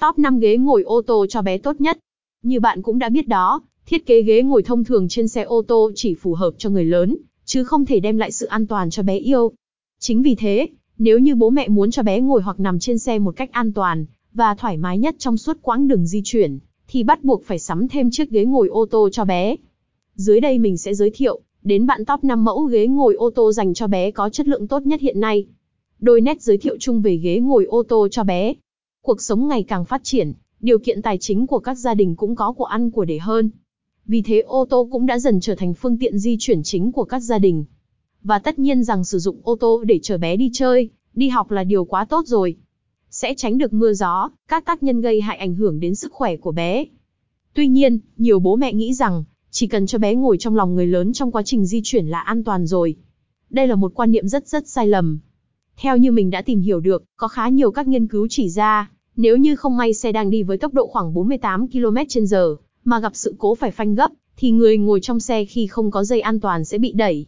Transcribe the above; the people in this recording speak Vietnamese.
Top 5 ghế ngồi ô tô cho bé tốt nhất. Như bạn cũng đã biết đó, thiết kế ghế ngồi thông thường trên xe ô tô chỉ phù hợp cho người lớn, chứ không thể đem lại sự an toàn cho bé yêu. Chính vì thế, nếu như bố mẹ muốn cho bé ngồi hoặc nằm trên xe một cách an toàn và thoải mái nhất trong suốt quãng đường di chuyển, thì bắt buộc phải sắm thêm chiếc ghế ngồi ô tô cho bé. Dưới đây mình sẽ giới thiệu đến bạn top 5 mẫu ghế ngồi ô tô dành cho bé có chất lượng tốt nhất hiện nay. Đôi nét giới thiệu chung về ghế ngồi ô tô cho bé. Cuộc sống ngày càng phát triển, điều kiện tài chính của các gia đình cũng có của ăn của để hơn. Vì thế ô tô cũng đã dần trở thành phương tiện di chuyển chính của các gia đình. Và tất nhiên rằng sử dụng ô tô để chở bé đi chơi, đi học là điều quá tốt rồi. Sẽ tránh được mưa gió, các tác nhân gây hại ảnh hưởng đến sức khỏe của bé. Tuy nhiên, nhiều bố mẹ nghĩ rằng, chỉ cần cho bé ngồi trong lòng người lớn trong quá trình di chuyển là an toàn rồi. Đây là một quan niệm rất rất sai lầm. Theo như mình đã tìm hiểu được, có khá nhiều các nghiên cứu chỉ ra, nếu như không may xe đang đi với tốc độ khoảng 48 km/h, mà gặp sự cố phải phanh gấp, thì người ngồi trong xe khi không có dây an toàn sẽ bị đẩy,